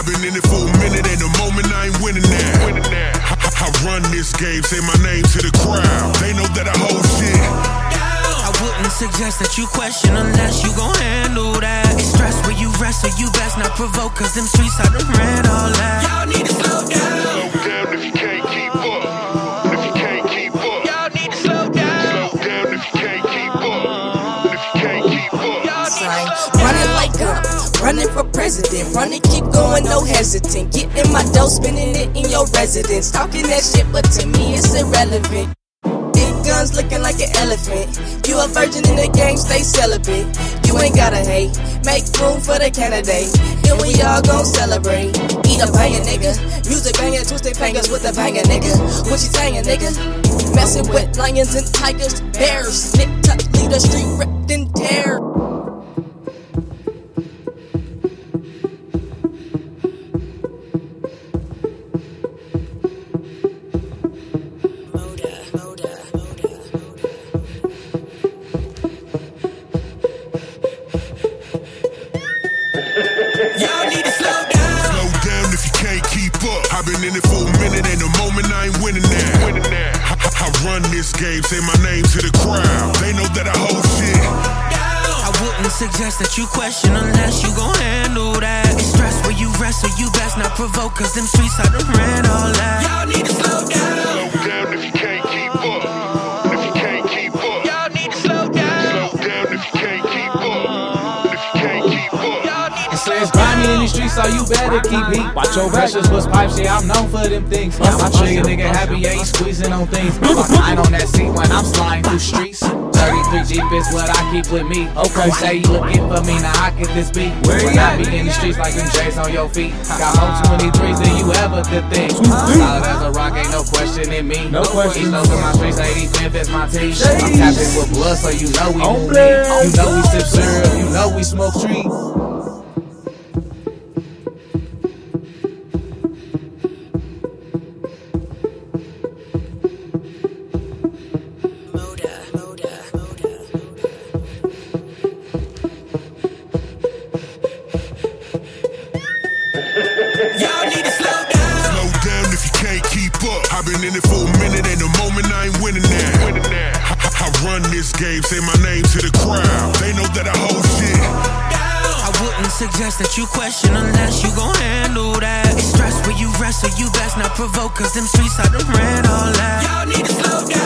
I've been in it for a minute, and the moment I ain't winning now. Winning now. I, I run this game, say my name to the crowd. They know that I hold shit. I wouldn't suggest that you question unless you gon' handle that. It's stress where you rest, so you best not provoke, cause them streets I done ran running for president. Running, keep going, no hesitant. Getting my dough, spending it in your residence. Talking that shit, but to me it's irrelevant. Big guns looking like an elephant. You a virgin in the game, stay celibate. You ain't gotta hate. Make room for the candidate. Then we all gon' celebrate. Eda Banga, nigga. Music banger, twisted fingers with a banger, nigga. What you saying, nigga? Messing with lions and tigers, bears. Nick tuck, lead the street, ripped been in it for a minute, and the moment I ain't winning now. Winning now. I, I- I run this game, say my name to the crowd. They know that I hold shit. I wouldn't suggest that you question unless you gon' handle that. It's stress where you rest, so you best not provoke, cause them streets I done ran all that. So you better keep heat. Watch your pressures, bust pipes, yeah, I'm known for them things. Yeah, my trigger nigga happy, yeah, he squeezing on things. My mind on that seat when I'm sliding through streets. 33 Jeep is what I keep with me. Okay, say you looking for me, now how could this be? Where When I be in the streets like them J's on your feet. Got more 23s than you ever could think. Solid as a rock, ain't no question in me. No question. East of my streets, 85th is my team. I'm tapping with blood, so you know we move. You know we sip syrup, you know we smoke trees. Been in it for a minute, and the moment I ain't winning now. Winning now. I, I- I run this game, say my name to the crowd. They know that I hold shit. I wouldn't suggest that you question unless you gon' handle that. It's stress where you rest, so you best not provoke, cause them streets I done ran all that. Y'all need to slow down.